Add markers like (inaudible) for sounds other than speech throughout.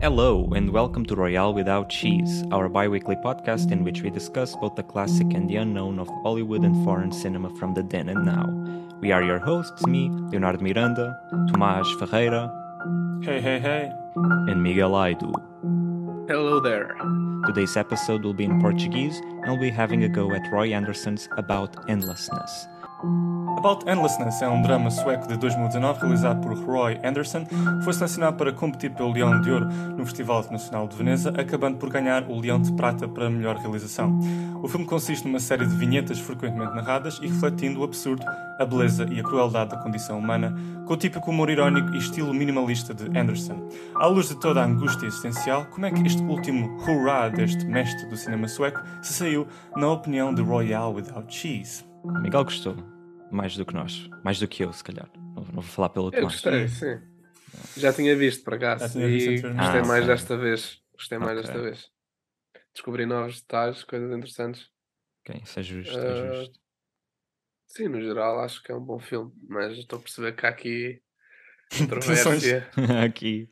Hello, and welcome to Royale Without Cheese, our bi weekly podcast in which we discuss both the classic and the unknown of Hollywood and foreign cinema from the then and now. We are your hosts, me, Leonardo Miranda, Tomás Ferreira, Hey, hey, hey. and Miguel Aidu. Hello there. Today's episode will be in Portuguese, and we'll be having a go at Roy Anderson's About Endlessness. About Endlessness é um drama sueco de 2019 realizado por Roy Anderson. Foi selecionado para competir pelo Leão de Ouro no Festival Internacional de Veneza, acabando por ganhar o Leão de Prata para melhor realização. O filme consiste numa série de vinhetas frequentemente narradas e refletindo o absurdo, a beleza e a crueldade da condição humana, com o típico humor irónico e estilo minimalista de Anderson. À luz de toda a angústia existencial, como é que este último hurrah deste mestre do cinema sueco se saiu na opinião de Royale Without Cheese? Miguel gostou, mais do que nós, mais do que eu, se calhar. Não, não vou falar pelo Eu Tomás. gostei, sim. Já tinha visto, por acaso. E gostei Ah, mais ok. desta vez. Gostei mais Ok. desta vez. Descobri novos detalhes, coisas interessantes. Ok, isso é justo, Ah, é justo. Sim, no geral, acho que é um bom filme. Mas estou a perceber que há aqui (laughs) controvérsia. (laughs) Aqui.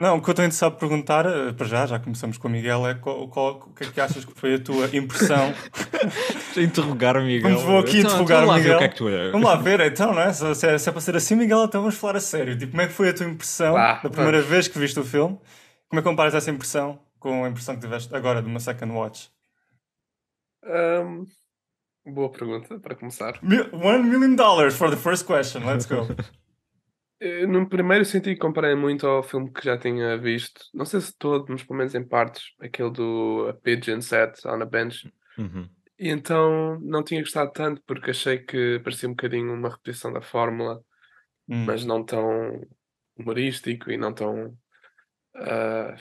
Não, o que eu estou interessado por perguntar, eh, para já, já começamos com o Miguel, é qual, qual- o que é que achas que foi a tua impressão? (laughs) Interrogar o Miguel. Vamos, vou aqui Então, interrogar então o lá ver Miguel. O que é que tu é? Vamos lá ver, então, não é? Se, se é, se é para ser assim, Miguel, então vamos falar a sério. Tipo, como é que foi a tua impressão Vá, da primeira vamos. vez que viste o filme? Como é que comparas essa impressão com a impressão que tiveste agora de uma second watch? Ahm, boa pergunta, para começar. Mi- One million dollars for the first question, let's go. (laughs) Eu, no primeiro senti comparei muito ao filme que já tinha visto. Não sei se todo, mas pelo menos em partes. Aquele do A Pigeon Set on a Bench. Uhum. E então não tinha gostado tanto porque achei que parecia um bocadinho uma repetição da fórmula, Hum. mas não tão humorístico e não tão ah,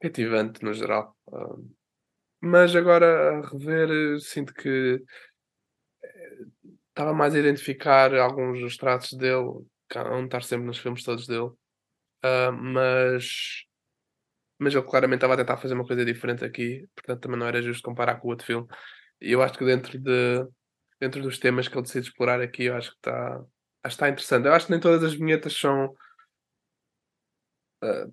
cativante no geral. Ah, mas agora a rever, eh, sinto que eh, estava mais a identificar alguns dos traços dele, um estar sempre nos filmes todos dele. Ah, mas mas ele claramente estava a tentar fazer uma coisa diferente aqui, portanto também não era justo comparar com o outro filme. E eu acho que dentro de dentro dos temas que ele decide explorar aqui, eu acho que está está interessante. Eu acho que nem todas as vinhetas são ah,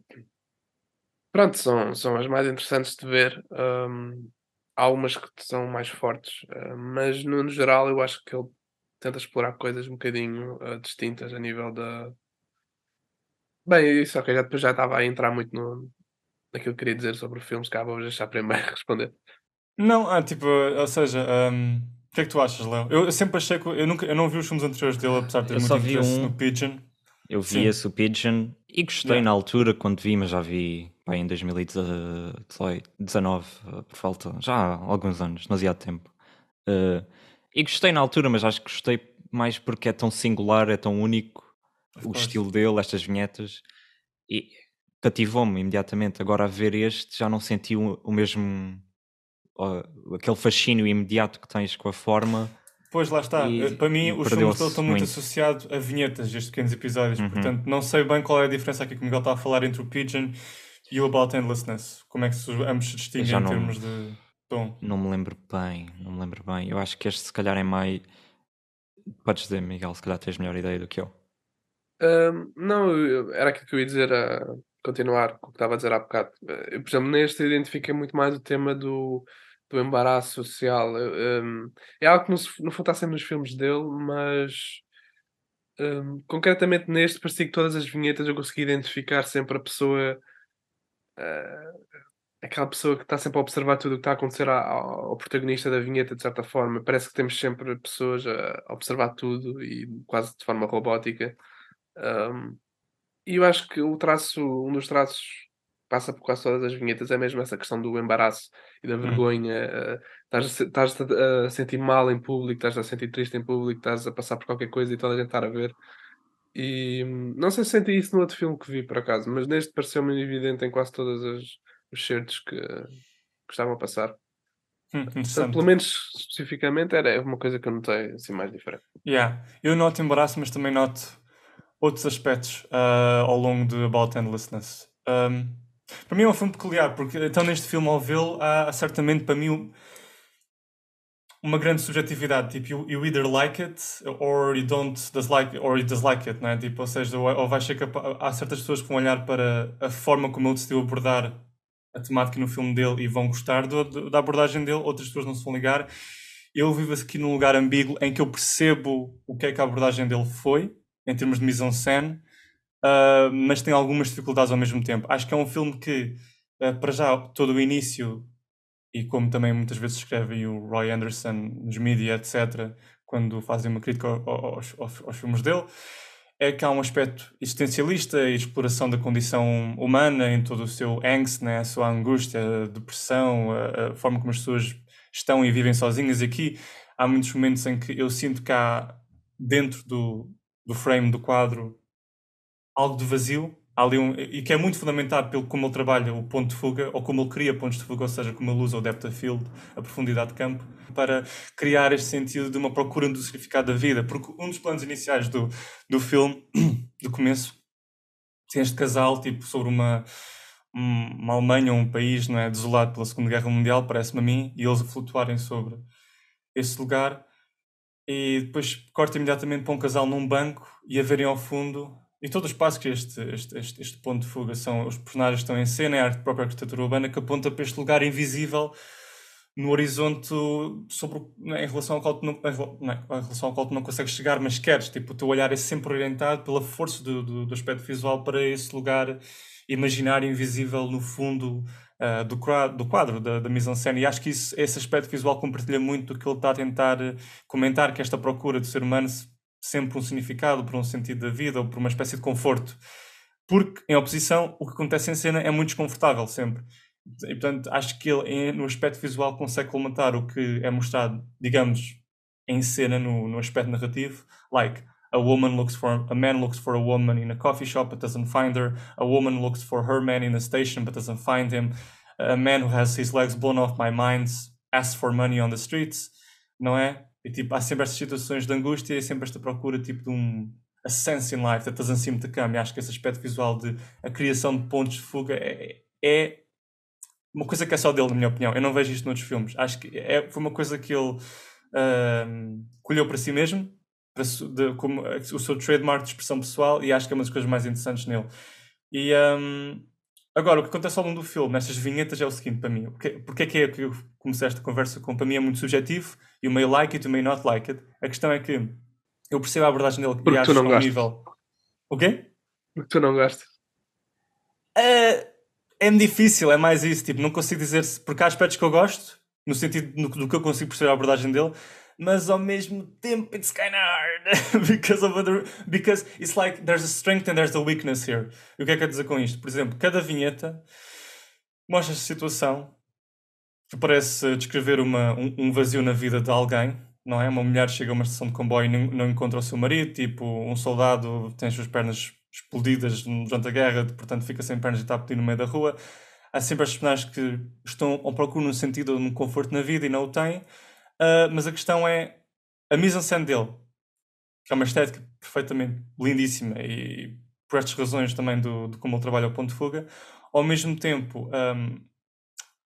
pronto, são, são as mais interessantes de ver. Ahm, há umas que são mais fortes, ah, mas no, no geral eu acho que ele tenta explorar coisas um bocadinho ah, distintas a nível da. Bem, isso ok, já, depois já estava a entrar muito no, naquilo que queria dizer sobre o filme, se calhar vou deixar primeiro (laughs) responder. Não, ah, tipo, ou seja, hum, o que é que tu achas, Léo? Eu, eu sempre achei que. Eu, nunca, eu não vi os filmes anteriores dele, apesar de ter Eu muito só vi interesse um. no Pigeon. Eu vi Sim. esse o Pigeon e gostei Yeah. na altura quando vi, mas já vi pá, em 2019, eh, por falta, já há alguns anos, demasiado tempo. Eh, e gostei na altura, mas acho que gostei mais porque é tão singular, é tão único o estilo dele, estas vinhetas, e cativou-me imediatamente. Agora a ver este já não senti o, o mesmo aquele fascínio imediato que tens com a forma. Pois lá está. E- Eh, Para mim, os filmes dele estão muito muito. associados a vinhetas, estes pequenos episódios. Uhum. Portanto, não sei bem qual é a diferença aqui que o Miguel está a falar entre o Pigeon e o About Endlessness. Como é que ambos se distinguem em termos de tom? Não me lembro bem, não me lembro bem. Eu acho que este se calhar é mais. Podes dizer, Miguel, se calhar tens melhor ideia do que eu. Ahm, não, eu- era aquilo que eu ia dizer, a continuar com o que estava a dizer há bocado. Eu, por exemplo, neste identifiquei muito mais o tema do, do embaraço social. Ahm, é algo que não, se, não está sempre nos filmes dele, mas ahm, concretamente neste, parecia que todas as vinhetas eu consegui identificar sempre a pessoa, ah, aquela pessoa que está sempre a observar tudo o que está a acontecer ao, protagonista da vinheta, de certa forma. Parece que temos sempre pessoas a observar tudo e quase de forma robótica. Um, e eu acho que o traço, um dos traços que passa por quase todas as vinhetas é mesmo essa questão do embaraço e da vergonha. eh, Estás a, se- estás a, a sentir mal em público, estás a sentir triste em público, estás a passar por qualquer coisa e toda a gente estar a ver. E hum, não sei se senti isso no outro filme que vi por acaso, mas neste pareceu-me evidente em quase todos os, os certos que, que estavam a passar. Hum. Pelo menos especificamente era uma coisa que eu notei assim mais diferente. Yeah. Eu noto embaraço, mas também noto outros aspectos ah, ao longo de About Endlessness. Um, para mim é um filme peculiar, porque então neste filme, ao vê-lo, há certamente para mim uma grande subjetividade, tipo, you, you either like it or you don't dislike or you dislike it, não é? Tipo, ou seja, ou, ou vais ser capaz, há certas pessoas que vão olhar para a forma como ele decidiu abordar a temática no filme dele e vão gostar do, do, da abordagem dele, outras pessoas não se vão ligar. Eu vivo aqui num lugar ambíguo em que eu percebo o que é que a abordagem dele foi, em termos de mise-en-scène, uh, mas tem algumas dificuldades ao mesmo tempo. Acho que é um filme que, uh, para já, todo o início e como também muitas vezes escreve o Roy Anderson nos mídia, etc., quando fazem uma crítica aos, aos, aos, filmes dele, é que há um aspecto existencialista e exploração da condição humana em todo o seu angst, né? a sua angústia, a depressão, a, a forma como as pessoas estão e vivem sozinhas. E aqui há muitos momentos em que eu sinto que há, dentro do, do frame do quadro, algo de vazio, ali um, e que é muito fundamentado pelo como ele trabalha o ponto de fuga, ou como ele cria pontos de fuga, ou seja, como ele usa o depth of field, a profundidade de campo, para criar este sentido de uma procura do significado da vida. Porque um dos planos iniciais do, do filme, (clears throat) do começo, tem este casal, tipo, sobre uma, uma Alemanha, um país não é, desolado pela Segunda Guerra Mundial, parece-me a mim, e eles flutuarem sobre esse lugar, e depois corta imediatamente para um casal num banco e a verem ao fundo e todo o espaço que este, este, este, este, ponto de fuga são, os personagens estão em cena, é a arte própria arquitetura urbana que aponta para este lugar invisível no horizonte sobre, né, em, relação ao qual tu não, não, em relação ao qual tu não consegues chegar, mas queres. Tipo, o teu olhar é sempre orientado pela força do, do, do aspecto visual para esse lugar imaginário, invisível no fundo uh, do, do quadro, da, da mise-en-scène. E acho que isso, esse aspecto visual compartilha muito do que ele está a tentar comentar, que esta procura do ser humano sempre um significado, por um sentido da vida ou por uma espécie de conforto. Porque, em oposição, o que acontece em cena é muito desconfortável sempre. E, portanto, acho que ele, no aspecto visual, consegue colmatar o que é mostrado, digamos, em cena, no, no aspecto narrativo. Like, a woman looks for a man looks for a woman in a coffee shop but doesn't find her. A woman looks for her man in a station but doesn't find him. A man who has his legs blown off my mind asks for money on the streets. Não é? E tipo, há sempre estas situações de angústia e sempre esta procura tipo de um a sense in life that doesn't seem to come. E acho que esse aspecto visual de a criação de pontos de fuga é, é uma coisa que é só dele, na minha opinião. Eu não vejo isto noutros filmes. Acho que é, foi uma coisa que ele uh, colheu para si mesmo, para, de, como o seu trademark de expressão pessoal, e acho que é uma das coisas mais interessantes nele. E um, Agora, o que acontece ao longo do filme, nestas vinhetas, é o seguinte para mim. Porque, é que é que eu comecei esta conversa com? Para mim é muito subjetivo. You may like it, you may not like it. A questão é que eu percebo a abordagem dele porque e acho não um nível. O quê? Porque tu não gostas. Uh, é-me difícil, é mais isso. Tipo, não consigo dizer se. Porque há aspectos que eu gosto, no sentido do, do que eu consigo perceber a abordagem dele, mas ao mesmo tempo it's kind of hard (laughs) because of other because it's like there's a strength and there's a weakness here. E o que é que quer dizer com isto? Por exemplo, cada vinheta mostra esta situação que parece descrever uma, um, um, vazio na vida de alguém, não é? Uma mulher chega a uma estação de comboio e não, encontra o seu marido, tipo um soldado tem as suas pernas explodidas durante a guerra, portanto fica sem pernas e está a pedir no meio da rua. Há sempre as personagens que estão ao procura um sentido, um conforto na vida e não o têm Uh, mas a questão é a mise-en-scène dele, que é uma estética perfeitamente lindíssima e por estas razões também do, de como ele trabalha o ponto de fuga, ao mesmo tempo um,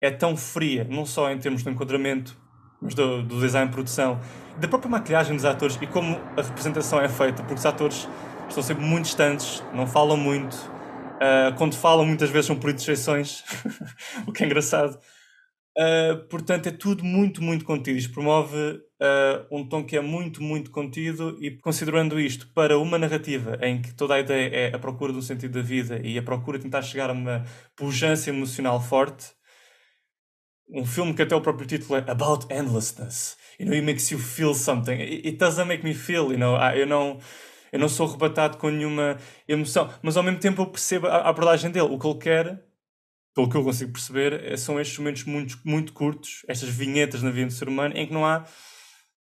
é tão fria, não só em termos do enquadramento, mas do, do design de produção, da própria maquilhagem dos atores e como a representação é feita, porque os atores estão sempre muito distantes, não falam muito, uh, quando falam muitas vezes são por interjeições, (laughs) o que é engraçado. Uh, portanto, é tudo muito, muito contido. Isto promove uh, um tom que é muito, muito contido e considerando isto para uma narrativa em que toda a ideia é a procura do sentido da vida e a procura de tentar chegar a uma pujança emocional forte, um filme que até o próprio título é About Endlessness. You know, it makes you feel something. It, doesn't make me feel, you know. Ah, eu não eu não sou arrebatado com nenhuma emoção, mas ao mesmo tempo eu percebo a abordagem dele. O que ele quer pelo que eu consigo perceber, é, são estes momentos muito, muito curtos, estas vinhetas na vida do ser humano, em que não há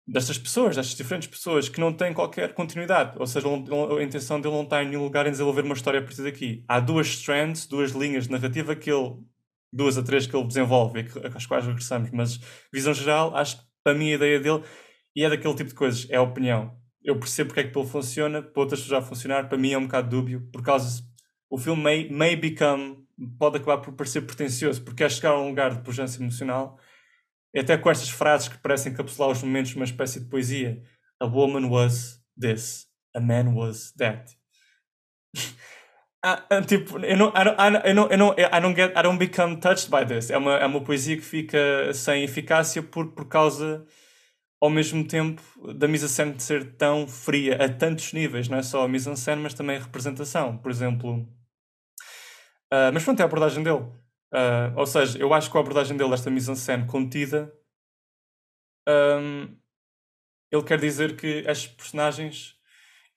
destas pessoas, destas diferentes pessoas, que não têm qualquer continuidade. Ou seja, a intenção dele não está em nenhum lugar em desenvolver uma história a partir daqui. Há duas strands, duas linhas de narrativa que ele, duas a três que ele desenvolve, às quais regressamos, mas visão geral, acho que para mim a ideia dele, e é daquele tipo de coisas, é a opinião. Eu percebo porque é que ele funciona, para outras já funcionar, para mim é um bocado dúbio, por causa o filme may, may become pode acabar por parecer pretencioso, porque quer chegar a um lugar de pujança emocional e até com estas frases que parecem encapsular os momentos de uma espécie de poesia. A woman was this, a man was that. Ah, ah, tipo, não, I don't, get, I don't become touched by this. É uma, é uma poesia que fica sem eficácia por, por causa, ao mesmo tempo, da mise-en-scène ser tão fria a tantos níveis. Não é só a mise-en-scène, mas também a representação. Por exemplo... Uh, mas pronto, é a abordagem dele. Uh, ou seja, eu acho que a abordagem dele, esta mise-en-scène contida, um, ele quer dizer que as personagens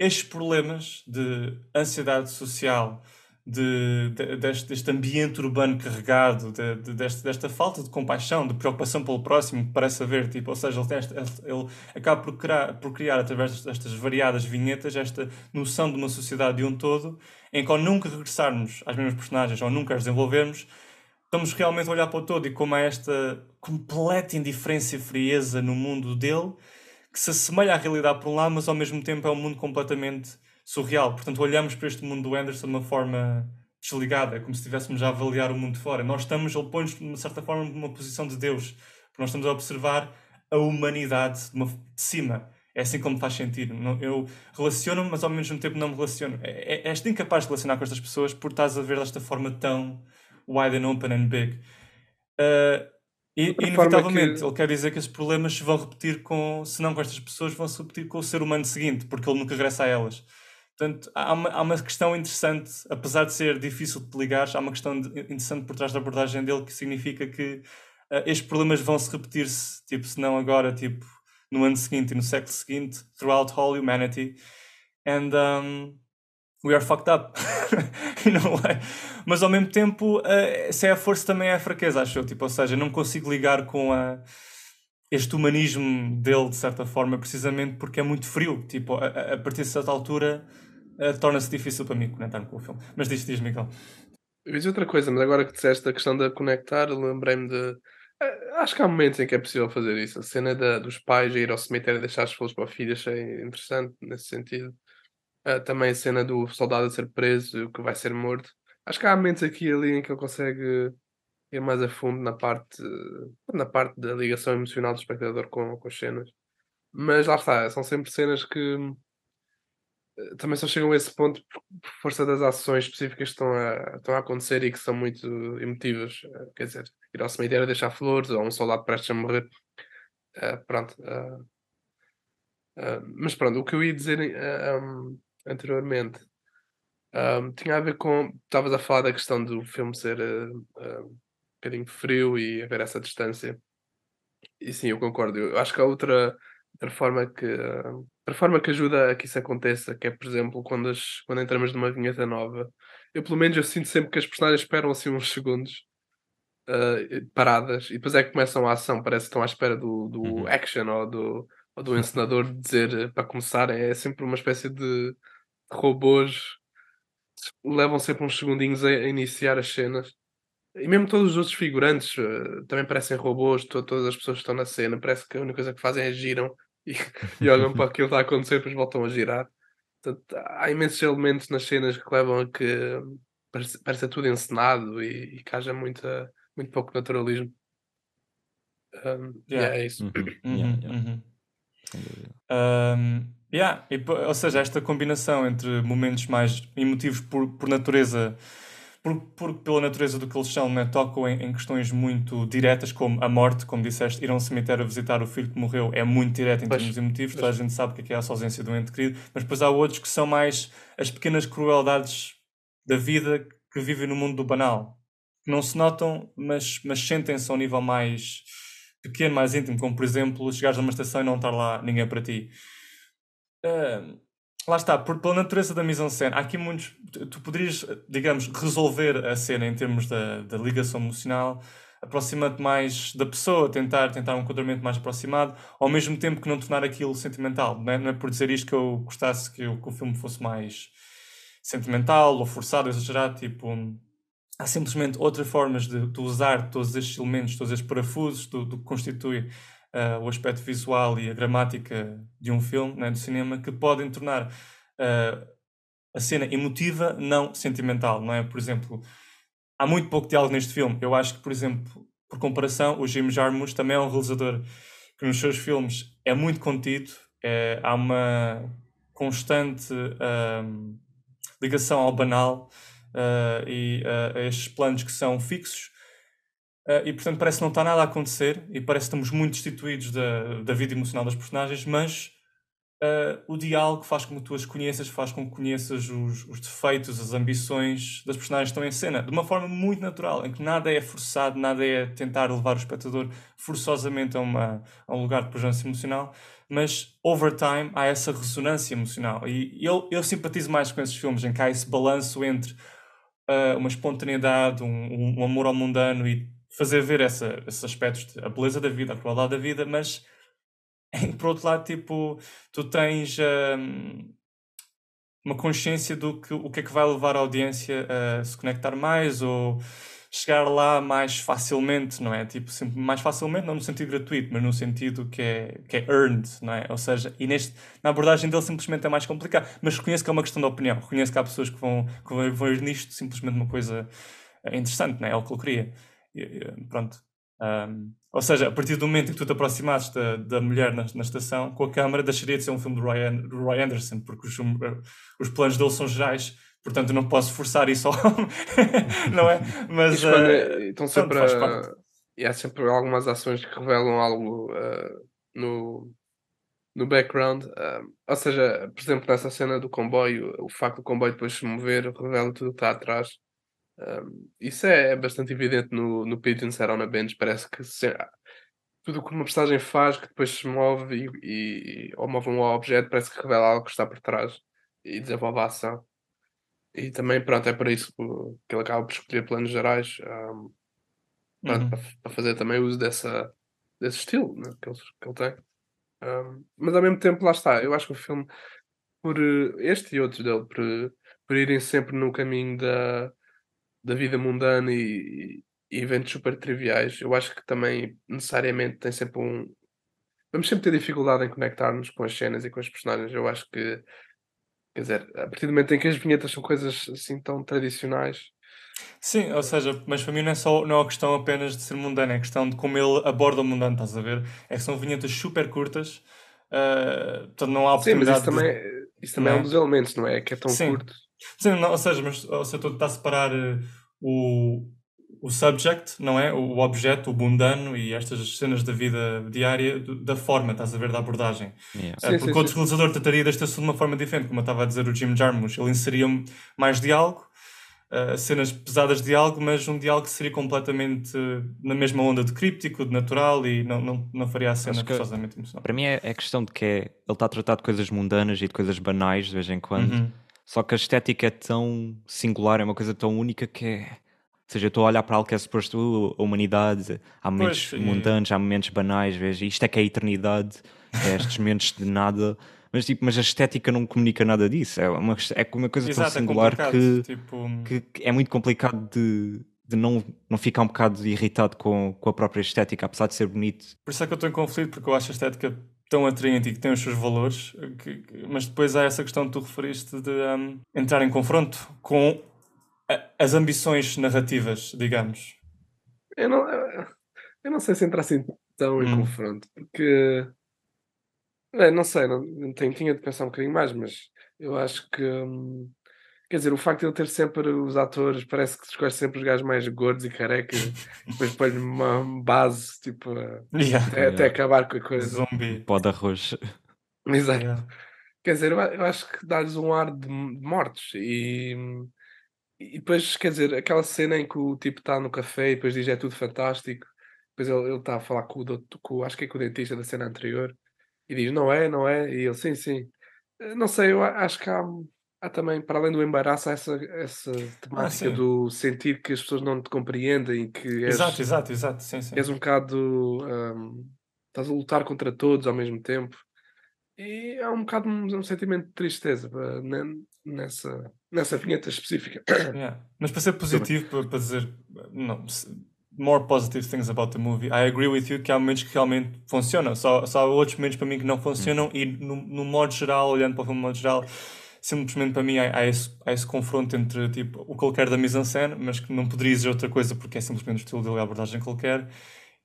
estes problemas de ansiedade social, de, de, deste, deste, ambiente urbano carregado, de, de, desta, desta falta de compaixão, de preocupação pelo próximo que parece haver, tipo, ou seja, ele, este, ele acaba por criar, por criar, através destas variadas vinhetas, esta noção de uma sociedade de um todo, em que ao nunca regressarmos às mesmas personagens, ou nunca as desenvolvermos, estamos realmente a olhar para o todo e como há esta completa indiferença e frieza no mundo dele, que se assemelha à realidade por um lado, mas ao mesmo tempo é um mundo completamente surreal. Portanto, olhamos para este mundo do Anderson de uma forma desligada, como se estivéssemos a avaliar o mundo de fora. Nós estamos, ele põe-nos, de uma certa forma, numa posição de Deus, porque nós estamos a observar a humanidade de, uma, de cima. É assim como faz sentido. Eu relaciono-me, mas ao mesmo tempo não me relaciono. É, é, és incapaz de relacionar com estas pessoas por estás a ver desta forma tão wide and open and big. Uh, e, inevitavelmente, que... ele quer dizer que esses problemas se vão repetir com, se não com estas pessoas, vão se repetir com o ser humano seguinte, porque ele nunca regressa a elas. Portanto, há uma, há uma questão interessante, apesar de ser difícil de ligar, há uma questão interessante por trás da abordagem dele que significa que uh, estes problemas vão se repetir-se, tipo, se não agora, tipo, no ano seguinte e no século seguinte, throughout all humanity. And um, we are fucked up. (laughs) Mas ao mesmo tempo, uh, se é a força também é a fraqueza, acho eu. Tipo, ou seja, não consigo ligar com a, este humanismo dele, de certa forma, precisamente porque é muito frio. Tipo, a, a partir de certa altura, uh, torna-se difícil para mim conectar com o filme. Mas diz, diz, Miguel. Eu disse outra coisa, mas agora que disseste a questão de conectar, lembrei-me de. Eh, acho que há momentos em que é possível fazer isso. A cena da, dos pais a ir ao cemitério e deixar as flores para o filho, achei interessante nesse sentido. Uh, também a cena do soldado a ser preso, que vai ser morto. Acho que há momentos aqui e ali em que ele consegue ir mais a fundo na parte, na parte da ligação emocional do espectador com, com as cenas. Mas lá está, são sempre cenas que uh, também só chegam a esse ponto por, força das ações específicas que estão a, estão a acontecer e que são muito emotivas. Uh, quer dizer, ir ao cemitério deixar flores ou um soldado prestes a morrer. pronto. mas pronto, o que eu ia dizer um, anteriormente. Um, tinha a ver com. Estavas a falar da questão do filme ser uh, uh, bocadinho frio e haver essa distância. E sim, eu concordo. Eu acho que há outra, outra forma que. Uh, outra forma que ajuda a que isso aconteça, que é, por exemplo, quando, as, quando entramos numa vinheta nova. Eu, pelo menos, eu sinto sempre que as personagens esperam assim uns segundos paradas e depois é que começam a ação. Parece que estão à espera do, do uhum. action ou do, ou do (laughs) encenador dizer para começar. É sempre uma espécie de robôs levam sempre uns segundinhos a, a iniciar as cenas. E mesmo todos os outros figurantes uh, também parecem robôs, to todas as pessoas que estão na cena, parece que a única coisa que fazem é giram (laughs) e, e olham para aquilo que está a acontecer e depois voltam a girar. Portanto, há imensos elementos nas cenas que levam a que parece, parece tudo encenado e, e que haja muita, muito pouco naturalismo. Um, yeah. é isso. Uhum. Yeah, yeah. Uhum. Um, yeah. e, ou seja, esta combinação entre momentos mais emotivos por, por natureza, por, pela natureza do que eles são, né? tocam em, em, questões muito diretas, como a morte, como disseste, ir a um cemitério visitar o filho que morreu é muito direto em pois, termos emotivos, toda a gente sabe o que é, é a ausência do ente querido, mas depois há outros que são mais as pequenas crueldades da vida que vivem no mundo do banal, que não se notam, mas, mas sentem-se a um nível mais pequeno, mais íntimo, como por exemplo chegares a uma estação e não estar lá ninguém para ti. Uh, lá está, por, pela natureza da mise-en-scène, há aqui muitos. Tu poderias, digamos, resolver a cena em termos da, da ligação emocional, aproximando mais da pessoa, tentar, tentar um enquadramento mais aproximado, ao mesmo tempo que não tornar aquilo sentimental. Não é, não é por dizer isto que eu gostasse que, que o filme fosse mais sentimental ou forçado, exagerado, tipo há simplesmente outras formas de, de, usar todos estes elementos, todos estes parafusos do, do que constitui uh, o aspecto visual e a gramática de um filme, né, do cinema, que podem tornar uh, a cena emotiva, não sentimental, não é? Por exemplo, há muito pouco diálogo neste filme. Eu acho que, por exemplo, por comparação, o Jim Jarmusch também é um realizador que nos seus filmes é muito contido, é, há uma constante um, ligação ao banal uh, e uh, a estes planos que são fixos. Uh, e portanto parece que não está nada a acontecer e parece que estamos muito destituídos da, da vida emocional das personagens, mas uh, o diálogo faz com que tu as conheças, faz com que conheças os, os, defeitos, as ambições das personagens que estão em cena, de uma forma muito natural, em que nada é forçado, nada é tentar levar o espectador forçosamente a, uma, a um lugar de presença emocional, mas over time há essa ressonância emocional. E eu, eu simpatizo mais com esses filmes em que há esse balanço entre uh, uma espontaneidade, um, um, amor ao mundano e fazer ver essa, esses aspectos, a beleza da vida, a crueldade da vida, mas por outro lado, tipo, tu tens um, uma consciência do que o que é que vai levar a audiência a se conectar mais ou chegar lá mais facilmente, não é? Tipo, sempre mais facilmente, não no sentido gratuito, mas no sentido que é, que é earned, não é? Ou seja, e neste, na abordagem dele simplesmente é mais complicado. Mas reconheço que é uma questão de opinião, reconheço que há pessoas que vão, que vão ver nisto simplesmente uma coisa eh, interessante, não é? É o que ele queria. Pronto. Um, ou seja, a partir do momento em que tu te aproximasses da, da mulher na, na, estação, com a câmara, deixaria de ser um filme do Roy, Roy Anderson, porque os, os planos dele são gerais, portanto não posso forçar isso ao (laughs) não é? Mas. Uh, então sempre. Pronto, e há sempre algumas ações que revelam algo uh, no, no background. Uh, ou seja, por exemplo, nessa cena do comboio, o facto do comboio depois se mover revela tudo o que está atrás. Um, isso é, é, bastante evidente no, no Set on a Bench. Parece que se, tudo o que uma personagem faz que depois se move e, e, ou move um objeto parece que revela algo que está por trás e desenvolve a ação. E também, pronto, é por isso que ele acaba por escolher planos gerais um, pronto, uhum. para, para, fazer também uso dessa, desse estilo né, que, ele, que ele tem. Um, mas ao mesmo tempo, lá está, eu acho que o filme, por este e outros dele, por, por irem sempre no caminho da, da vida mundana e, e, eventos super triviais, eu acho que também necessariamente tem sempre um. Vamos sempre ter dificuldade em conectar-nos com as cenas e com os personagens. Eu acho que, quer dizer, a partir do momento em que as vinhetas são coisas assim tão tradicionais. Sim, ou seja, mas para mim não é só não é uma questão apenas de ser mundano, é questão de como ele aborda o mundano, estás a ver? É que são vinhetas super curtas, uh, portanto não há oportunidade. Sim, mas isso também, isso também é? é? um dos elementos, não é? Que é tão Sim. curto. Sim, não, ou seja, mas ou seja, estou a separar uh, o, o subject, não é? O objeto, o mundano e estas cenas da vida diária da forma, estás a ver, da abordagem. Yeah. Uh, sim, porque sim, outro realizador trataria deste assunto de uma forma diferente, como eu estava a dizer o Jim Jarmusch. Ele inseria mais diálogo, uh, cenas pesadas de diálogo, mas um diálogo que seria completamente na mesma onda de críptico, de natural e não, não, não faria a cena forçosamente emocional. Para mim é, é questão de que é, ele está a tratar de coisas mundanas e de coisas banais de vez em quando. Uhum só que a estética é tão singular, é uma coisa tão única que é. Ou seja, eu estou a olhar para algo que é suposto a humanidade, há momentos pois, mundanos, há momentos banais, veja, isto é que é a eternidade, é estes momentos de nada, mas, tipo, mas a estética não comunica nada disso, é uma, é uma coisa Exato, tão é singular é que, tipo... que, que, é muito complicado de, de não, não ficar um bocado irritado com, com a própria estética, apesar de ser bonito. Por isso é que eu estou em conflito, porque eu acho a estética tão atraente e que tem os seus valores, que, que, mas depois há essa questão que tu referiste de um, entrar em confronto com a, as ambições narrativas, digamos. Eu não, eu não sei se entrar assim tão em hum. confronto, porque é, não sei, não, tenho, tinha de pensar um bocadinho mais, mas eu acho que hum, Quer dizer, o facto de ele ter sempre os atores, parece que escolhe sempre os gajos mais gordos e carecas, (laughs) depois põe-lhe uma base, tipo, yeah. até, yeah. até, acabar com a coisa. Zumbi. Pó de arroz. Exato. Yeah. Quer dizer, eu acho que dá-lhes um ar de mortos e, e depois, quer dizer, aquela cena em que o tipo está no café e depois diz é tudo fantástico, depois ele está a falar com o, doutor, com, acho que é com o dentista da cena anterior e diz não é, não é, e ele sim, sim. Não sei, eu acho que há Há também, para além do embaraço, essa, essa temática ah, do sentir que as pessoas não te compreendem, que és, exato, exato, exato, sim, sim. és um bocado um, estás a lutar contra todos ao mesmo tempo e há um bocado um, um sentimento de tristeza nessa, nessa vinheta específica. (coughs) Yeah. Mas para ser positivo, para, para dizer não, more positive things about the movie, I agree with you que há momentos que realmente funcionam, só, só há outros momentos para mim que não funcionam hum. e no, no modo geral, olhando para o filme no modo geral simplesmente para mim há, há, esse, há esse confronto entre tipo, o que ele quer da mise-en-scène, mas que não poderia exigir outra coisa porque é simplesmente o estilo dele e a abordagem que ele quer,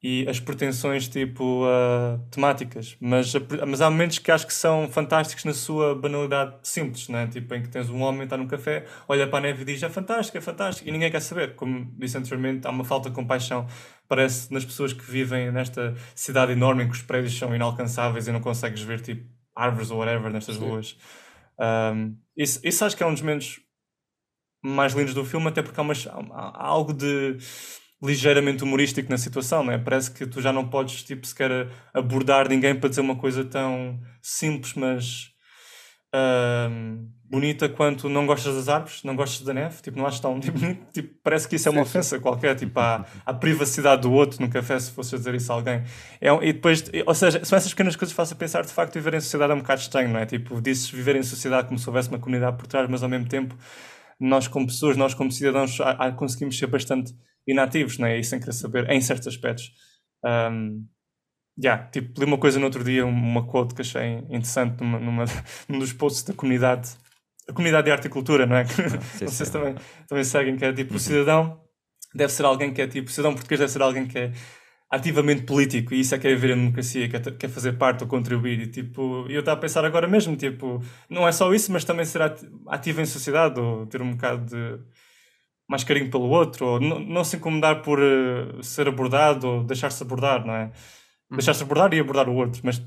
e as pretensões tipo uh, temáticas. Mas, mas há momentos que acho que são fantásticos na sua banalidade simples, né? tipo em que tens um homem está num café, olha para a neve e diz é fantástico, é fantástico, e ninguém quer saber. Como disse anteriormente, há uma falta de compaixão, parece, nas pessoas que vivem nesta cidade enorme em que os prédios são inalcançáveis e não consegues ver tipo árvores ou whatever nestas Sim. ruas. Um, isso, isso acho que é um dos momentos mais lindos do filme, até porque há, há, há algo de ligeiramente humorístico na situação, não é? Parece que tu já não podes, tipo, sequer abordar ninguém para dizer uma coisa tão simples, mas uh, bonita quanto não gostas das árvores, não gostas da neve, tipo, não achas tão (laughs) tipo, tipo, parece que isso é uma ofensa qualquer, tipo, à, à privacidade do outro no café, se fosse dizer isso a alguém. É, e depois, ou seja, são essas pequenas coisas que fazem pensar, de facto, viver em sociedade é um bocado estranho, não é? Tipo, dizes viver em sociedade como se houvesse uma comunidade por trás, mas ao mesmo tempo, nós como pessoas, nós como cidadãos, conseguimos ser bastante inativos, não é? E sem querer saber, em certos aspectos. Um, yeah, tipo, li uma coisa no outro dia, uma quote que achei interessante numa, numa, (laughs) num dos posts da comunidade, a comunidade de arte e cultura, não é? Ah, (laughs) não sei se também, também seguem, que é tipo, uhum. o cidadão deve ser alguém que é tipo, o cidadão português deve ser alguém que é ativamente político e isso é que é viver a democracia, que é, que é fazer parte ou contribuir. E tipo, eu estava a pensar agora mesmo, tipo, não é só isso, mas também ser ativo em sociedade ou ter um bocado de mais carinho pelo outro, ou não, não se incomodar por uh, ser abordado ou deixar-se abordar, não é? Uhum. Deixar-se abordar e abordar o outro, mas,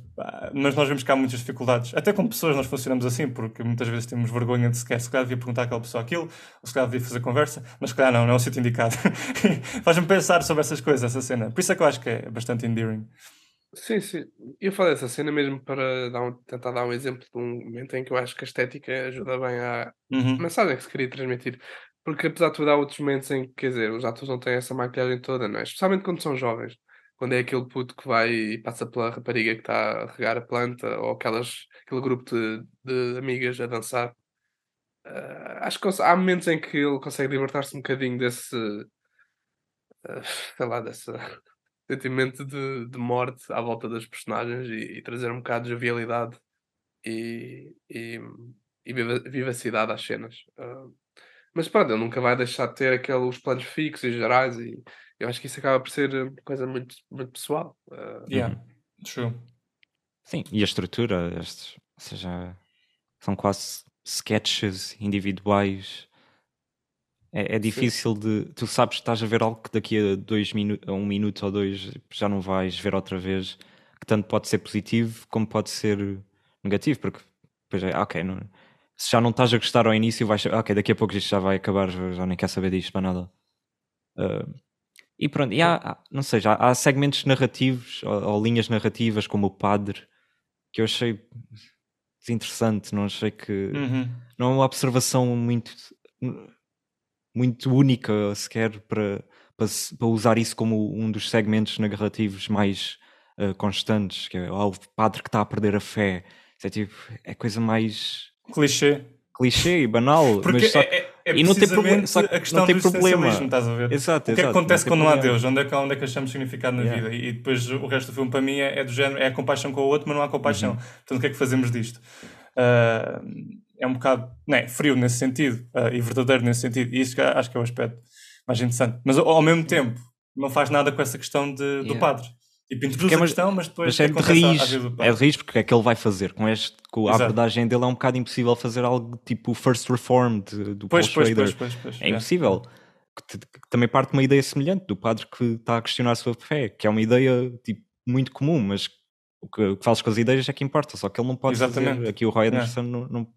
mas nós vemos que há muitas dificuldades. Até como pessoas nós funcionamos assim, porque muitas vezes temos vergonha de sequer, se calhar devia perguntar àquela pessoa aquilo, ou se calhar devia fazer conversa, mas se calhar não, não é o sítio indicado. (laughs) Faz-me pensar sobre essas coisas, essa cena. Por isso é que eu acho que é bastante endearing. Sim, sim. Eu falei dessa cena mesmo para dar um, tentar dar um exemplo de um momento em que eu acho que a estética ajuda bem à uhum. mensagem que se queria transmitir. Porque apesar de tudo, há outros momentos em que, quer dizer, os atores não têm essa maquilhagem toda, não é? Especialmente quando são jovens. Quando é aquele puto que vai e passa pela rapariga que está a regar a planta, ou aquelas, aquele grupo de, de amigas a dançar. Uh, acho que há momentos em que ele consegue libertar-se um bocadinho desse, uh, sei lá, desse (laughs) sentimento de, de morte à volta das personagens e, e trazer um bocado de jovialidade e, e, e vivacidade às cenas. Uh, mas pronto, ele nunca vai deixar de ter aqueles planos fixos e gerais e eu acho que isso acaba por ser uma coisa muito, muito pessoal. Uh... Yeah, uhum. true. Sim, e a estrutura, estes, ou seja, são quase sketches individuais. É, é difícil Sim. de. Tu sabes que estás a ver algo que daqui a, dois minu a um minuto ou dois já não vais ver outra vez, que tanto pode ser positivo como pode ser negativo, porque depois é, ok, não, se já não estás a gostar ao início, vais ok, daqui a pouco isto já vai acabar, já nem quer saber disto para nada. Uh, e pronto, e há, não sei, já há segmentos narrativos ou, ou, linhas narrativas como o Padre que eu achei interessante, não achei que uhum. não é uma observação muito muito única sequer para, para, para, usar isso como um dos segmentos narrativos mais uh, constantes, que é oh, o padre que está a perder a fé. Isso é tipo, é coisa mais Clichê. Clichê e banal. Porque mas só... é, é, e não tem, problema, a questão não tem problema. estás a ver? Exato, o que é que acontece quando não há Deus? Onde é que, onde é que achamos significado na yeah. vida? E, depois o resto do filme para mim é, é, do género, é a compaixão com o outro, mas não há compaixão. Uhum. Portanto, o que é que fazemos disto? Uh, é um bocado né, frio nesse sentido uh, e verdadeiro nesse sentido. E isso acho que é o aspecto mais interessante. Mas ao, ao mesmo tempo, não faz nada com essa questão de, yeah. do padre. Tipo, introduz é a questão, mas depois. Mas é, de raiz, é de raiz porque é que ele vai fazer. Com, este, com a abordagem dele é um bocado impossível fazer algo tipo First Reform de, do pois, Paul pois, pois, pois, É impossível. Que, também parte de uma ideia semelhante do padre que está a questionar a sua fé, que é uma ideia tipo, muito comum, mas o que, o que fazes com as ideias é que importa, só que ele não pode Exatamente. fazer. Aqui o Roy Anderson não, não, o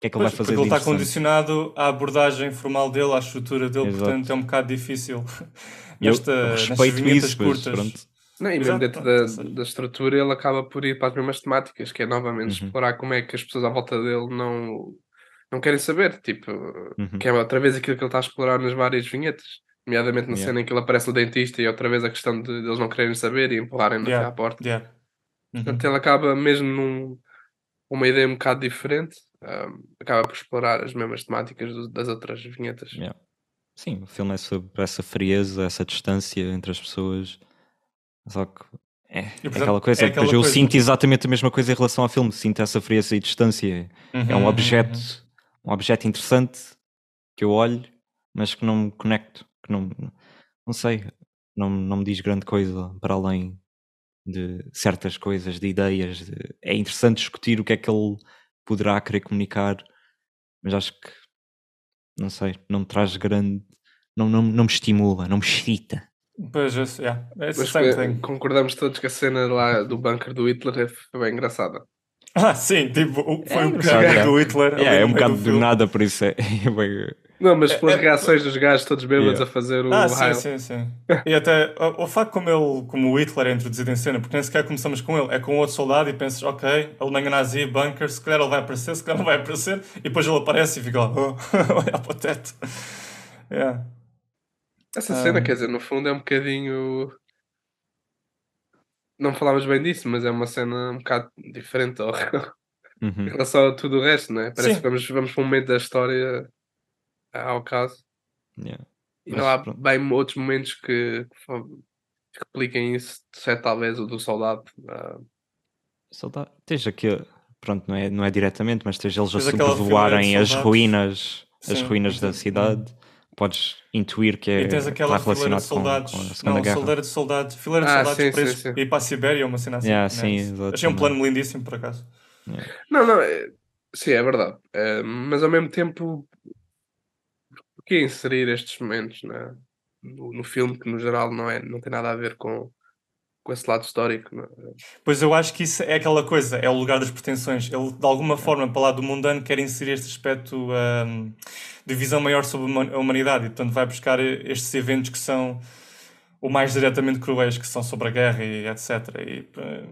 que é que ele vai fazer? Porque ele está condicionado à abordagem formal dele, à estrutura dele, Exato. portanto é um bocado difícil. (laughs) Nesta, eu, respeito isso, curtas. Pronto não, e mesmo dentro da, da estrutura ele acaba por ir para as mesmas temáticas, que é novamente uhum. explorar como é que as pessoas à volta dele não, não querem saber, tipo, uhum. que é outra vez aquilo que ele está a explorar nas várias vinhetas, nomeadamente na yeah. cena em que ele aparece no dentista e outra vez a questão de, de eles não quererem saber e empurrarem yeah. à porta. Yeah. Uhum. Portanto, ele acaba mesmo num uma ideia um bocado diferente, um, acaba por explorar as mesmas temáticas do, das outras vinhetas. Yeah. Sim, o filme é sobre essa frieza, essa distância entre as pessoas só que é, é aquela coisa. É aquela eu coisa. sinto exatamente a mesma coisa em relação ao filme. Sinto essa frieza e distância. Uhum, é um uhum, objeto uhum. um objeto interessante que eu olho, mas que não me conecto, que não, não sei, não, não me diz grande coisa para além de certas coisas, de ideias. de- É interessante discutir o que é que ele poderá querer comunicar, mas acho que, não sei, não me traz grande. Não, não, não me estimula, não me excita. Pois, it's, yeah, it's the Mas same que- thing. concordamos todos que a cena lá do bunker do Hitler foi bem engraçada. Ah, sim, tipo, foi um engraçado, bocado é. do Hitler. É, é um bocado do do nada, por isso é. (laughs) é Não, mas pelas é- reações dos gajos todos bêbados Yeah. a fazer o Ah, sim, raio. sim, sim. E até o, o facto como ele, como o Hitler é introduzido em cena, porque nem sequer começamos com ele, é com outro soldado e pensas, ok, Alemanha nazi, bunker, se calhar ele vai aparecer, se calhar não vai aparecer, e depois ele aparece e fica lá, (laughs) oh, olha para o teto. Yeah. Essa cena, Ah. quer dizer, no fundo é um bocadinho. Não falámos bem disso, mas é uma cena um bocado diferente ao- (laughs) Uhum. em relação a tudo o resto, não é? Parece Sim. que vamos, vamos para um momento da história ao caso. Yeah. E Mas não há pronto. bem outros momentos que, que repliquem isso, exceto talvez o do soldado. ah, Soldado. Tens aqui, pronto, não é, não é diretamente, mas tens eles a Tens sobrevoarem as ruínas, as Sim, ruínas da sim. cidade. Podes intuir que é E tens aquela está fileira relacionado de com, soldados, com a Segunda não, Guerra. fileira de soldados, fileira de Ah, soldados sim, sim, presos sim. e ir para a Sibéria, uma cena assim. Yeah, né? sim, Achei um plano lindíssimo, por acaso. Não, não, é- sim, é verdade. Eh, mas ao mesmo tempo, porquê inserir estes momentos na- no, no filme que no geral não, é, não tem nada a ver com, com esse lado histórico? é? Pois eu acho que isso é aquela coisa, é o lugar das pretensões. Ele, de alguma forma, para lá do mundano, quer inserir este aspecto ahm, de visão maior sobre a huma- a humanidade e, portanto, vai buscar estes eventos que são o mais diretamente cruéis, que são sobre a guerra e etc. E, eh,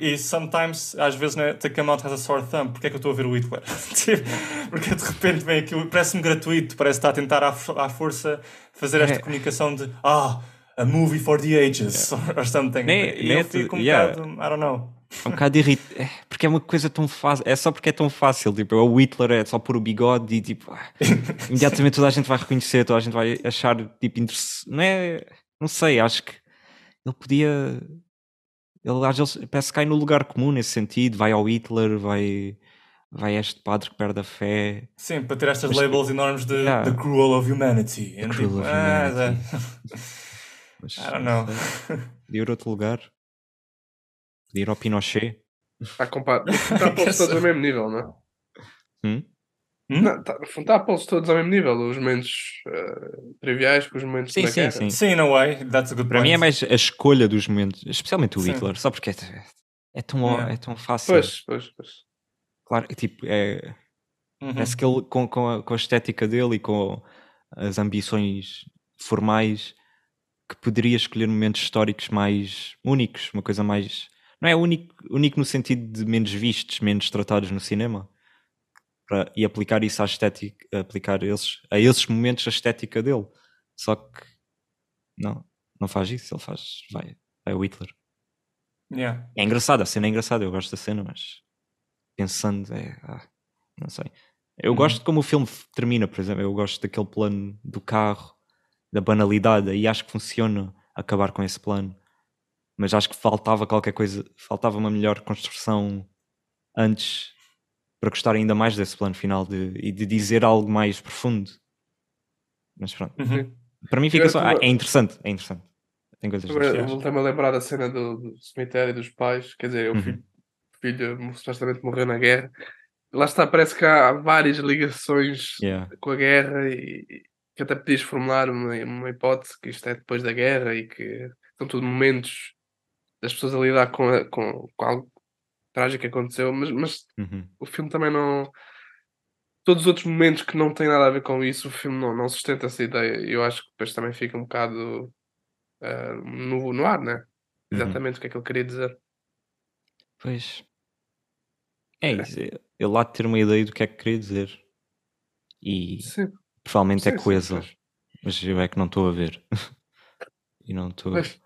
e, e sometimes, às vezes, né, to come out has a sore thumb. Porque é que eu estou a ver o Hitler? (laughs) Tipo, Porque de repente vem aquilo, parece-me gratuito, parece estar a tentar à, à força fazer esta É. comunicação de ah, a movie for the ages, (laughs) or something. Nem- e nem eu fico um yeah. bocado, I don't know. É um bocado irritante. É, porque é uma coisa tão fácil. É só porque é tão fácil. Tipo, o Hitler é só pôr o bigode e tipo. ah, (laughs) imediatamente toda a gente vai reconhecer, toda a gente vai achar tipo interessante. Não é. Não sei, acho que ele podia. Ele às vezes parece que cai no lugar comum nesse sentido. Vai ao Hitler, vai. Vai a este padre que perde a fé. Sim, para ter estas Mas- labels enormes de Yeah. The Cruel of Humanity. And Cruel tipo, of ah, Humanity. (laughs) Mas, I don't know. (laughs) Podia ir a outro lugar. Podia ir ao Pinochet. Está a comparar. Está todos ao mesmo nível, não é? Hum? Hum? Não, está, está a pô-los todos ao mesmo nível. Os momentos eh, triviais com os momentos Sim, da sim, guerra. sim. Sim, in a way, that's a good Para point. mim é mais a escolha dos momentos, especialmente o Sim. Hitler, só porque é, é tão, Yeah. é tão fácil. Pois, pois, pois. Claro, tipo, é, Uhum. parece que ele, com, com, a, com a estética dele e com as ambições formais, que poderia escolher momentos históricos mais únicos, uma coisa mais. Não é único, único no sentido de menos vistos, menos tratados no cinema. Pra- e aplicar isso à estética, aplicar esses, a esses momentos a estética dele. Só que não, não faz isso, ele faz. Vai, vai o Hitler. Yeah. É engraçado, a cena é engraçada, eu gosto da cena, mas pensando, é. ah, não sei. Eu Uhum. gosto de como o filme termina, por exemplo, eu gosto daquele plano do carro, da banalidade, e acho que funciona acabar com esse plano. Mas acho que faltava qualquer coisa, faltava uma melhor construção antes para gostar ainda mais desse plano final de, e de dizer algo mais profundo. Mas pronto, Uhum. para mim fica só. ah, é interessante, é interessante. Tem coisas voltei-me a lembrar da cena do, do cemitério dos pais. Quer dizer, o Uhum. filho, filho supostamente morreu na guerra. Lá está, parece que há várias ligações Yeah. com a guerra e que até podias formular uma, uma hipótese que isto é depois da guerra e que são tudo momentos das pessoas a lidar com, a- com, com algo trágico que aconteceu, mas, mas Uhum. o filme também não. Todos os outros momentos que não têm nada a ver com isso, o filme não, não sustenta essa ideia. E eu acho que depois também fica um bocado ah, no, no ar, né? Uhum. Exatamente o que é que ele queria dizer. Pois. É isso. é- Ele lá de ter uma ideia do que é que queria dizer. E Sim, provavelmente é sim, sim, coesa. pois. Mas eu é que não estou a ver. (laughs) e não estou. Pois.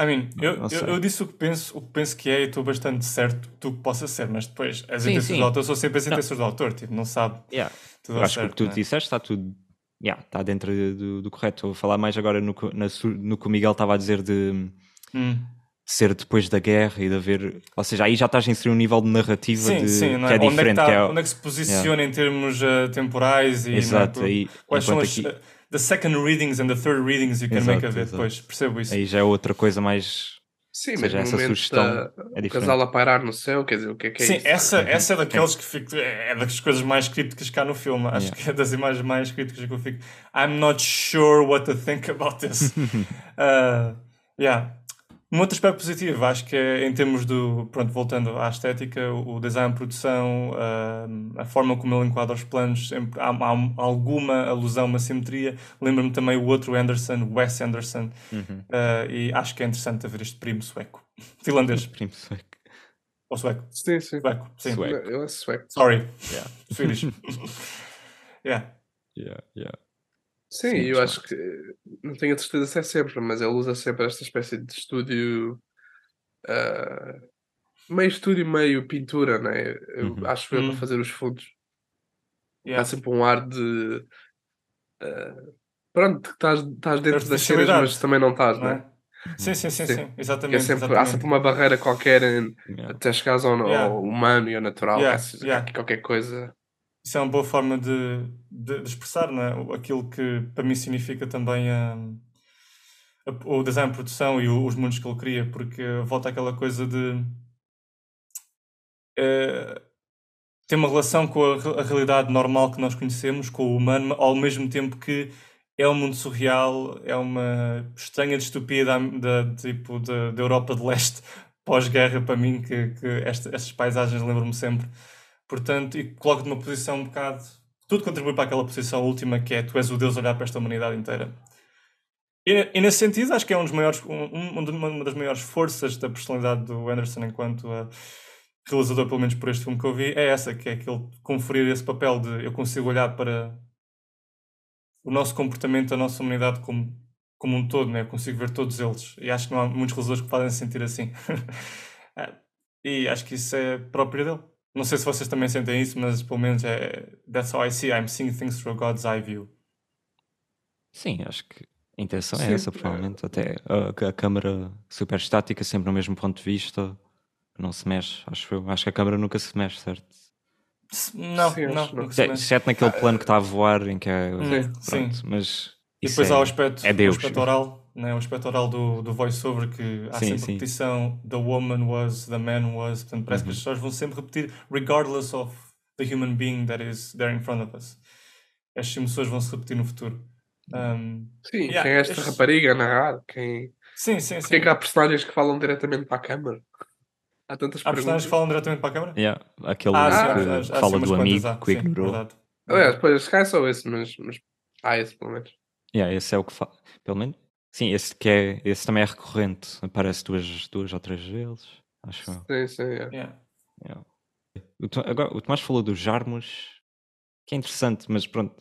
I mean, eu, Não eu, eu disse o que penso, o que penso que é e estou bastante certo do que possa ser, mas depois as Sim, intenções sim. do autor são sempre as Não. intenções do autor, tipo, não sabe Yeah. tudo Eu acho que o certo. que tu né? disseste está tudo. Yeah, está dentro do, do correto. Estou a falar mais agora no, que- na no que o Miguel estava a dizer de Hum. Ser depois da guerra e de haver. Ou seja, aí já estás a inserir um nível de narrativa Sim, de, sim, não que é Onde é que, diferente. tá- que é- onde é que se posiciona em termos uh, temporais e Exato, não é? aí, quais são as aqui, uh, the second readings and the third readings you can Exato, make of it, exato. depois, percebo isso. aí já é outra coisa mais. Sim, Ou mas essa momento sugestão da- é o diferente. casal a pairar no céu, quer dizer, o que é que é Sim, isso? essa, essa é daqueles que fico, é das coisas mais críticas cá no filme. Acho Yeah. que é das imagens mais críticas que eu fico. I'm not sure what to think about this. (laughs) uh, yeah. Um outro aspecto positivo, acho que é em termos do. Pronto, voltando à estética, o design, produção, uh, a forma como ele enquadra os planos, sempre há, há alguma alusão, uma simetria. Lembro-me também o outro Anderson, Wes Anderson, Uhum. uh, e acho que é interessante ver este primo sueco. (laughs) Finlandês. (laughs) Primo sueco. Ou sueco. Sim, sim. Sueco, sim. Sueco. Eu é sueco. Sorry. Yeah. Swedish. (laughs) yeah. Yeah, yeah. Sim, Sim, eu acho que não tenho a certeza se é sempre, mas ele usa sempre esta espécie de estúdio ah, meio estúdio, meio pintura, né? Eu Uhum. acho que eu Hum. para fazer os fundos. Yeah. Há sempre um ar de ah, pronto, estás, estás dentro das cenas, mas também não estás, Não né? é? Sim, sim, sim, Sim. sim. Porque Exatamente. é sempre, há exatamente. sempre uma barreira qualquer em- Yeah. até chegares ao, ao Yeah. humano e ao natural. Yeah, qualquer coisa. Isso é uma boa forma de, de, de expressar é? Aquilo que para mim significa também a, a- o design, produção e o- os mundos que ele cria, porque volta àquela coisa de eh, ter uma relação com a, a realidade normal que nós conhecemos, com o humano, ao mesmo tempo que é um mundo surreal, é uma estranha distopia da, da, tipo, da, da Europa de Leste (laughs) pós-guerra para mim, que, que esta- estas paisagens lembram-me sempre. Portanto, e coloco-te numa posição um bocado. Tudo contribui para aquela posição última que é tu és o Deus a olhar para esta humanidade inteira. E, e nesse sentido, acho que é um dos maiores, um, um- uma das maiores forças da personalidade do Anderson enquanto uh, realizador, pelo menos por este filme que eu vi, é essa, que é que ele conferir esse papel de eu consigo olhar para o nosso comportamento, a nossa humanidade como, como um todo, né? eu consigo ver todos eles. E acho que não há muitos realizadores que podem se sentir assim. Ah, (laughs) e acho que isso é próprio dele. Não sei se vocês também sentem isso, mas pelo menos é that's how I see. I'm seeing things through God's eye view. Sim, acho que a intenção é Sim, essa, é. provavelmente. Até a, a câmara super estática, sempre no mesmo ponto de vista, não se mexe, acho eu. Acho que a câmara nunca se mexe, certo? Não, Sim, não, não. Exceto naquele plano que está a voar, em que é. Hum, pronto, sim. mas. E depois é, há o aspecto, é Deus. o aspecto oral, né? o aspecto oral do, do voice-over que há Sim, sempre sim. repetição The woman was, the man was. Portanto, parece Uhum. que as pessoas vão sempre repetir regardless of the human being that is there in front of us. Estas emoções vão se repetir no futuro. Um, Sim, Yeah, quem é esta este- rapariga a narrar? Quem... sim, sim, Porquê sim. que há personagens que falam diretamente para a câmara? Há tantas Há personagens perguntas. que falam diretamente para a câmara? Yeah, aquele Ah, que sim fala umas do quantas, amigo que Sim, ignorou. Aliás, depois se calhar só esse, mas, mas há esse pelo menos. Yeah, esse é o que fala. Pelo menos. Sim, esse, que é, esse também é recorrente. Aparece duas, duas ou três vezes. Acho eu. Sim, sim, é. Yeah. Yeah. O, agora, o Tomás falou dos Jarmos, que é interessante, mas pronto.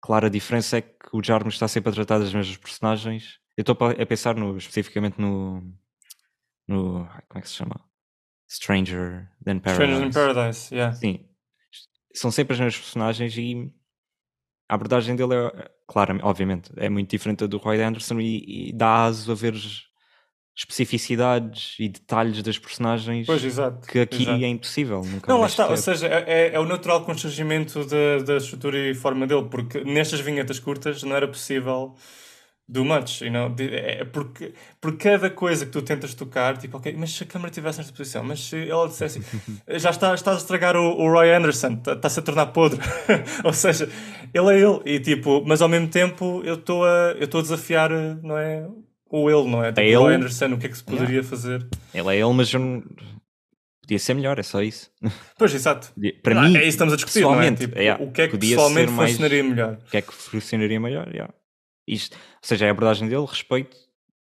Claro, a diferença é que o Jarmos está sempre a tratar das mesmas personagens. Eu estou a pensar no, especificamente no, no. Como é que se chama? Stranger Than Paradise. Strangers in Paradise, yeah. Sim. São sempre as mesmas personagens e a abordagem dele é, claro, obviamente, é muito diferente da do Roy Anderson e, e dá aso a ver especificidades e detalhes das personagens Pois, exato. que aqui exato. é impossível. Nunca Não, lá está, ou teve. seja, é, é- é o natural constrangimento da, da estrutura e forma dele, porque nestas vinhetas curtas não era possível do much, you know? De- é porque por cada coisa que tu tentas tocar, tipo, ok, mas se a câmera estivesse nesta posição, mas se ela dissesse (laughs) já está, estás a estragar o, o Roy Anderson, tá- está-se a tornar podre, (laughs) ou seja, ele é ele, e tipo, mas ao mesmo tempo eu estou a, eu a desafiar, não é? O ele, não é? Tipo, É o Roy ele. Anderson, o que é que se poderia fazer? Ele é ele, mas eu não... podia ser melhor, é só isso. (laughs) Pois, exato. Para Não, mim, é isso que estamos a discutir, não é? Tipo, é, o que é que pessoalmente ser mais- funcionaria melhor? o que é que funcionaria melhor? yeah. Isto, ou seja, é a abordagem dele, respeito,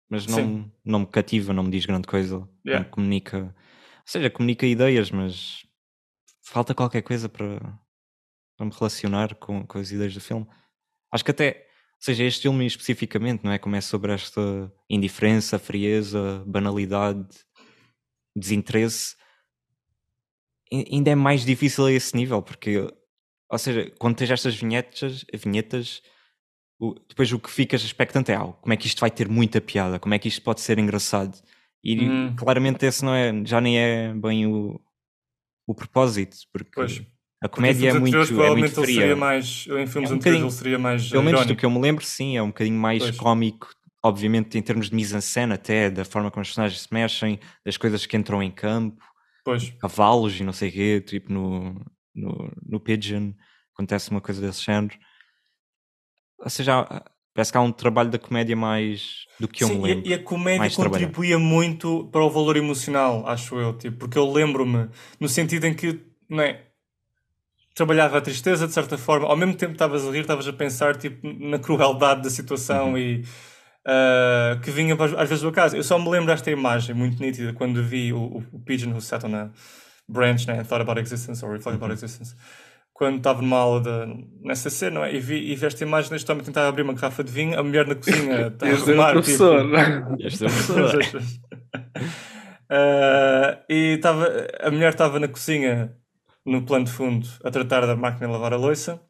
mas não, Sim. não me cativa, não me diz grande coisa, não Yeah. me comunica. Ou seja, comunica ideias, mas falta qualquer coisa para, para me relacionar com, com as ideias do filme. Acho que até, ou seja, este filme especificamente, não é? Como é sobre esta indiferença, frieza, banalidade, desinteresse, ai- ainda é mais difícil a esse nível, porque, ou seja, quando tens estas vinhetas, vinhetas o- depois o que ficas expectante é ah, como é que isto vai ter muita piada, como é que isto pode ser engraçado. E Hum. claramente esse não é, já nem é bem o, o propósito, porque Pois. a Porque comédia em é muito, é muito ele fria. mais. Em filmes É um anteriores ele seria mais. Pelo menos do que eu me lembro, sim, é um bocadinho mais Pois. cómico, obviamente em termos de mise-en-scène até, da forma como os personagens se mexem, das coisas que entram em campo, Pois. cavalos e não sei o quê, tipo no, no, no Pigeon, acontece uma coisa desse género. Ou seja, parece que há um trabalho da comédia mais do que eu Sim, me e- lembro. e a comédia mais trabalhado. contribuía muito para o valor emocional, acho eu, tipo, porque eu lembro-me, no sentido em que, não é, trabalhava a tristeza de certa forma, ao mesmo tempo que estavas a rir, estavas a pensar tipo, na crueldade da situação Uhum. e ah, que vinha às às vezes do acaso. Eu só me lembro desta imagem muito nítida quando vi o, o, o Pigeon who sat on a branch né, and thought about existence or reflected Uhum. about existence. Quando estava numa aula de, nessa cena, não é? e, vi, e vi esta imagem deste homem tentar abrir uma garrafa de vinho, a mulher na cozinha (laughs) está a arrumar, professor. tipo, Este é professor. (laughs) Ah, e estava a mulher estava na cozinha, no plano de fundo, a tratar da máquina de lavar a louça.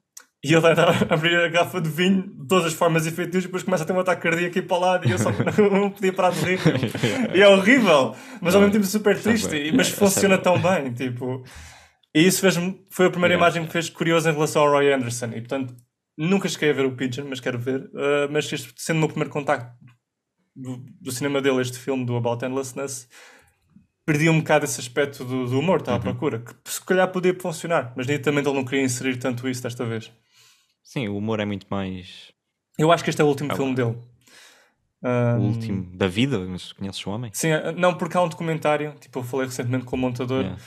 E ele tentava (laughs) abrir a garrafa de vinho de todas as formas efetivas, depois começa a ter um ataque cardíaco e para o lado, e eu só não podia parar de rir. E é horrível, mas ao mesmo tempo super triste, e- mas funciona tão bem. Tipo, e isso fez-me, foi a primeira Yeah. imagem que me fez curioso em relação ao Roy Anderson. E portanto, nunca cheguei a ver o Pigeon, mas quero ver. Ah, mas este sendo o meu primeiro contacto do, do cinema dele, este filme do About Endlessness, perdi um bocado esse aspecto do, do humor, estava à procura, que se calhar podia funcionar, mas nitidamente ele não queria inserir tanto isso desta vez. Sim, o humor é muito mais Eu acho que este é o último Ah, filme dele. Ah, o último da vida, mas conheces o homem? Sim, ah, não, porque há um documentário, tipo, eu falei recentemente com o montador, Yeah.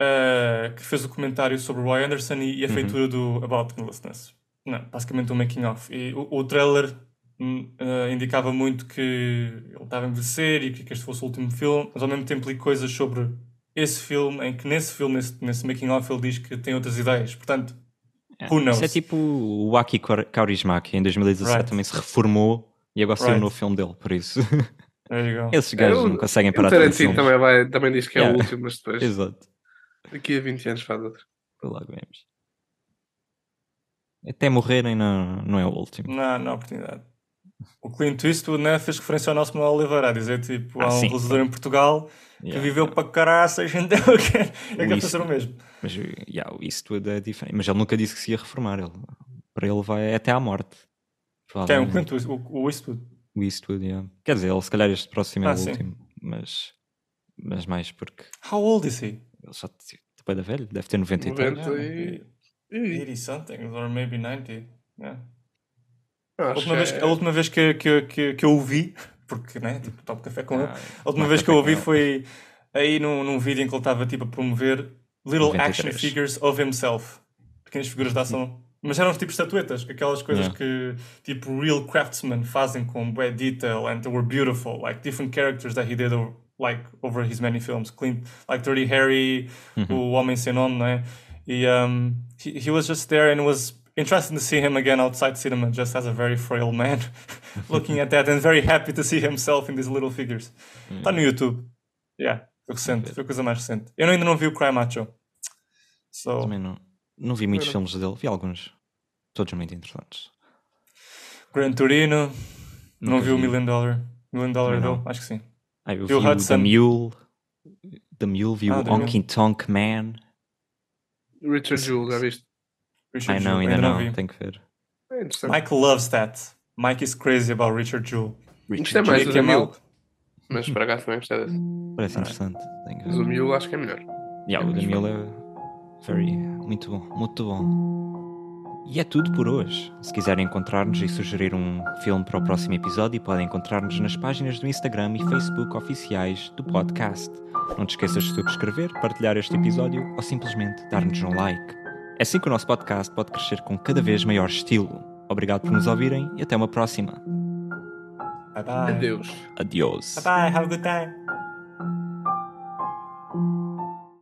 Ah, que fez o comentário sobre o Roy Anderson e, e a Uhum. feitura do About Endlessness. Não, basicamente um making of. E o, o trailer ah, indicava muito que ele estava a envelhecer e que, que este fosse o último filme, mas ao mesmo tempo li coisas sobre esse filme, em que nesse filme, nesse, nesse making of, ele diz que tem outras ideias. Portanto, É, Who knows? Isso é tipo o Aki Kaur- Kaurismäki, em 2017 Right. também se reformou e agora saiu um Right. novo filme dele, por isso. (laughs) Esses gajos o- não conseguem O parar de Tarantino também, vai, também diz que é Yeah. o último, mas depois, (laughs) Exato. Daqui a 20 anos faz outro. Logo vemos. Até morrerem não, não é o último. Não, não há oportunidade. O Clint Eastwood né, fez referência ao nosso Manuel Oliveira, a dizer tipo, Ah, há um sim. realizador em Portugal que Yeah. viveu para caraças, (laughs) então eu quero, eu quero O fazer o mesmo. Mas yeah, o Eastwood é diferente. Mas ele nunca disse que se ia reformar. Ele, para ele vai até à morte. Quem? O. Clint Eastwood? O, o Eastwood? O Eastwood, yeah. Quer dizer, ele se calhar este próximo é Ah, o sim. último. Mas, mas mais porque How old is he? Ele já depois da velho, deve ter 90 e tal. 90 e... e- 80 something, or maybe 90. Yeah. Acho A última vez, é- a última vez que, que, que, que eu o vi, (laughs) porque né, tipo, tomo café com ele, Ah, a última vez que eu o vi foi aí num, num vídeo em que ele estava tipo, a promover little 93. action figures of himself. Pequenas figuras de ação. Mas eram tipo estatuetas, aquelas coisas Yeah. que tipo real craftsmen fazem com bué detail and they were beautiful, like different characters that he did over, like over his many films. Clint, like Dirty Harry, Uhum. o Homem Sem Nome, né? E um, he, he was just there and it was interesting to see him again outside cinema, just as a very frail man, (laughs) looking at that and very happy to see himself in these little figures. Mm. Está no YouTube. Yeah, foi recente, foi a coisa mais recente. Eu ainda não vi o Cry Macho. So, Também não, não vi muitos filmes dele, vi alguns. Todos muito interessantes. Gran Torino, não Nunca vi o vi. Million Dollar. Million Dollar dele? Acho que sim. Ah, eu Vi o vi o The Hudson. Mule. The Mule, vi Ah, o The Mule. Honky Tonk Man. Richard Jewell, já viste? Richard Ai não, ainda não, tenho que ver. É. Mike loves that. Mike is crazy about Richard Jewell. Isto é mais do The. Mule. Mas por acaso também gostei desse. Parece interessante. Mas o Mule acho que é melhor. Yeah, o The Mule é very, muito bom, muito bom. E é tudo por hoje. Se quiserem encontrar-nos e sugerir um filme para o próximo episódio, podem encontrar-nos nas páginas do Instagram e Facebook oficiais do podcast. Não te esqueças de subscrever, partilhar este episódio ou simplesmente dar-nos um like. É assim que o nosso podcast pode crescer com cada vez maior estilo. Obrigado por nos ouvirem e até uma próxima. Bye bye. Adeus. Adiós. Bye bye. Have a good time.